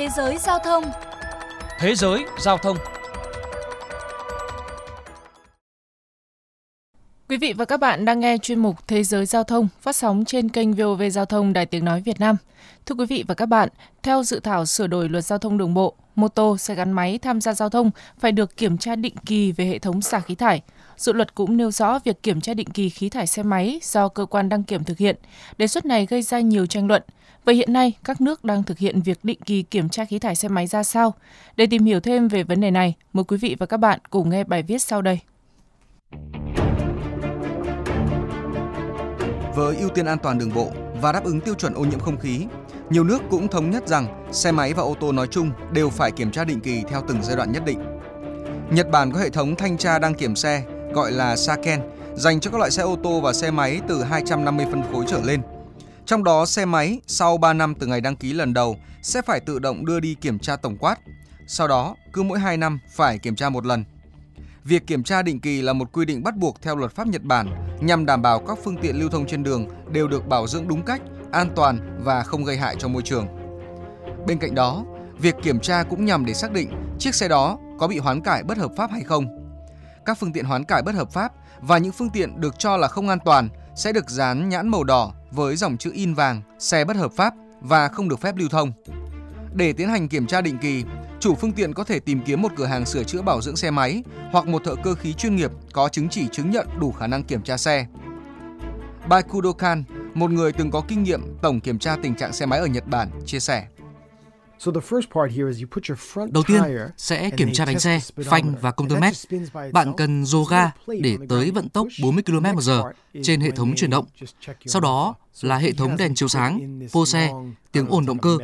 Thế giới giao thông Thế giới giao thông Quý vị và các bạn đang nghe chuyên mục Thế giới giao thông phát sóng trên kênh VOV Giao thông Đài Tiếng Nói Việt Nam. Thưa quý vị và các bạn, theo dự thảo sửa đổi luật giao thông đường bộ, mô tô, xe gắn máy tham gia giao thông phải được kiểm tra định kỳ về hệ thống xả khí thải. Dự luật cũng nêu rõ việc kiểm tra định kỳ khí thải xe máy do cơ quan đăng kiểm thực hiện. Đề xuất này gây ra nhiều tranh luận. Vậy hiện nay, các nước đang thực hiện việc định kỳ kiểm tra khí thải xe máy ra sao? Để tìm hiểu thêm về vấn đề này, mời quý vị và các bạn cùng nghe bài viết sau đây. Với ưu tiên an toàn đường bộ và đáp ứng tiêu chuẩn ô nhiễm không khí, nhiều nước cũng thống nhất rằng xe máy và ô tô nói chung đều phải kiểm tra định kỳ theo từng giai đoạn nhất định. Nhật Bản có hệ thống thanh tra đăng kiểm xe gọi là Saken dành cho các loại xe ô tô và xe máy từ 250 phân khối trở lên. Trong đó xe máy sau 3 năm từ ngày đăng ký lần đầu sẽ phải tự động đưa đi kiểm tra tổng quát. Sau đó, cứ mỗi 2 năm phải kiểm tra một lần. Việc kiểm tra định kỳ là một quy định bắt buộc theo luật pháp Nhật Bản nhằm đảm bảo các phương tiện lưu thông trên đường đều được bảo dưỡng đúng cách, an toàn và không gây hại cho môi trường. Bên cạnh đó, việc kiểm tra cũng nhằm để xác định chiếc xe đó có bị hoán cải bất hợp pháp hay không. Các phương tiện hoán cải bất hợp pháp và những phương tiện được cho là không an toàn sẽ được dán nhãn màu đỏ với dòng chữ in vàng xe bất hợp pháp và không được phép lưu thông. Để tiến hành kiểm tra định kỳ, chủ phương tiện có thể tìm kiếm một cửa hàng sửa chữa bảo dưỡng xe máy hoặc một thợ cơ khí chuyên nghiệp có chứng chỉ chứng nhận đủ khả năng kiểm tra xe. Baikudokan, một người từng có kinh nghiệm tổng kiểm tra tình trạng xe máy ở Nhật Bản, chia sẻ. Đầu tiên sẽ kiểm tra bánh xe, phanh và công tơ mét. Bạn cần dồ ga để tới vận tốc 40 km/h trên hệ thống chuyển động. Sau đó là hệ thống đèn chiếu sáng, phô xe, tiếng ồn động cơ,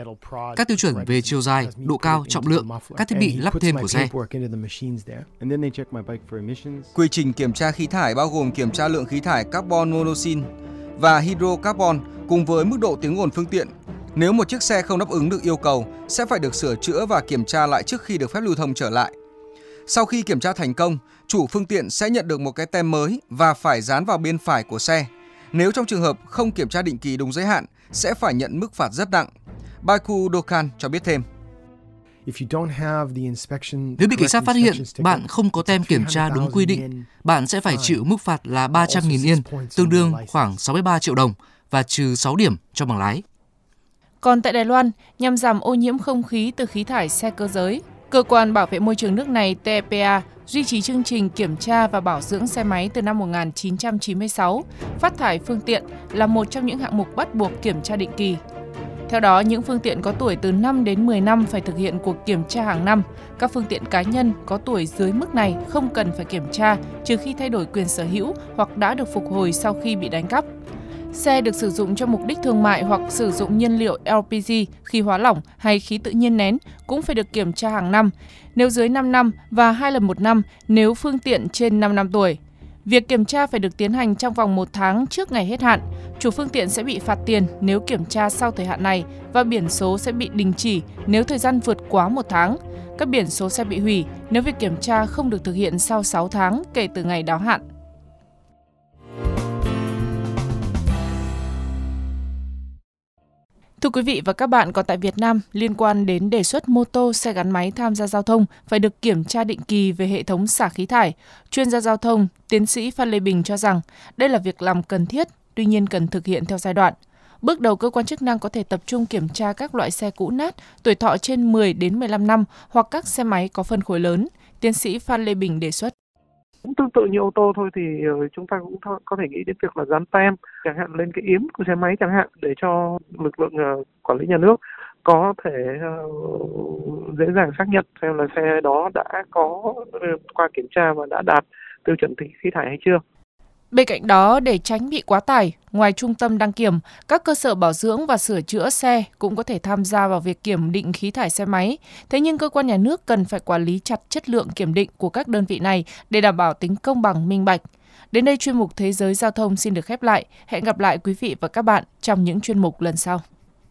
các tiêu chuẩn về chiều dài, độ cao, trọng lượng, các thiết bị lắp thêm của xe. Quy trình kiểm tra khí thải bao gồm kiểm tra lượng khí thải carbon monoxide và hydrocarbon cùng với mức độ tiếng ồn phương tiện nếu một chiếc xe không đáp ứng được yêu cầu, sẽ phải được sửa chữa và kiểm tra lại trước khi được phép lưu thông trở lại. Sau khi kiểm tra thành công, chủ phương tiện sẽ nhận được một cái tem mới và phải dán vào bên phải của xe. Nếu trong trường hợp không kiểm tra định kỳ đúng giới hạn, sẽ phải nhận mức phạt rất nặng. Baiku Dokan cho biết thêm. Nếu bị cảnh sát phát hiện bạn không có tem kiểm tra đúng quy định, bạn sẽ phải chịu mức phạt là 300.000 yên, tương đương khoảng 63 triệu đồng và trừ 6 điểm cho bằng lái. Còn tại Đài Loan, nhằm giảm ô nhiễm không khí từ khí thải xe cơ giới, Cơ quan Bảo vệ môi trường nước này TPA duy trì chương trình kiểm tra và bảo dưỡng xe máy từ năm 1996. Phát thải phương tiện là một trong những hạng mục bắt buộc kiểm tra định kỳ. Theo đó, những phương tiện có tuổi từ 5 đến 10 năm phải thực hiện cuộc kiểm tra hàng năm. Các phương tiện cá nhân có tuổi dưới mức này không cần phải kiểm tra trừ khi thay đổi quyền sở hữu hoặc đã được phục hồi sau khi bị đánh cắp. Xe được sử dụng cho mục đích thương mại hoặc sử dụng nhiên liệu LPG, khí hóa lỏng hay khí tự nhiên nén cũng phải được kiểm tra hàng năm, nếu dưới 5 năm và hai lần một năm nếu phương tiện trên 5 năm tuổi. Việc kiểm tra phải được tiến hành trong vòng một tháng trước ngày hết hạn. Chủ phương tiện sẽ bị phạt tiền nếu kiểm tra sau thời hạn này và biển số sẽ bị đình chỉ nếu thời gian vượt quá một tháng. Các biển số sẽ bị hủy nếu việc kiểm tra không được thực hiện sau 6 tháng kể từ ngày đáo hạn. Thưa quý vị và các bạn, còn tại Việt Nam, liên quan đến đề xuất mô tô, xe gắn máy tham gia giao thông phải được kiểm tra định kỳ về hệ thống xả khí thải, chuyên gia giao thông, tiến sĩ Phan Lê Bình cho rằng đây là việc làm cần thiết, tuy nhiên cần thực hiện theo giai đoạn. Bước đầu cơ quan chức năng có thể tập trung kiểm tra các loại xe cũ nát, tuổi thọ trên 10 đến 15 năm hoặc các xe máy có phân khối lớn. Tiến sĩ Phan Lê Bình đề xuất cũng tương tự như ô tô thôi thì ờ, chúng ta cũng có thể nghĩ đến việc là dán tem chẳng hạn lên cái yếm của xe máy chẳng hạn để cho lực lượng ờ, quản lý nhà nước có thể ờ, dễ dàng xác nhận xem là xe đó đã có qua kiểm tra và đã đạt tiêu chuẩn khí thải hay chưa. Bên cạnh đó, để tránh bị quá tải, ngoài trung tâm đăng kiểm, các cơ sở bảo dưỡng và sửa chữa xe cũng có thể tham gia vào việc kiểm định khí thải xe máy. Thế nhưng cơ quan nhà nước cần phải quản lý chặt chất lượng kiểm định của các đơn vị này để đảm bảo tính công bằng minh bạch. Đến đây chuyên mục Thế giới giao thông xin được khép lại. Hẹn gặp lại quý vị và các bạn trong những chuyên mục lần sau.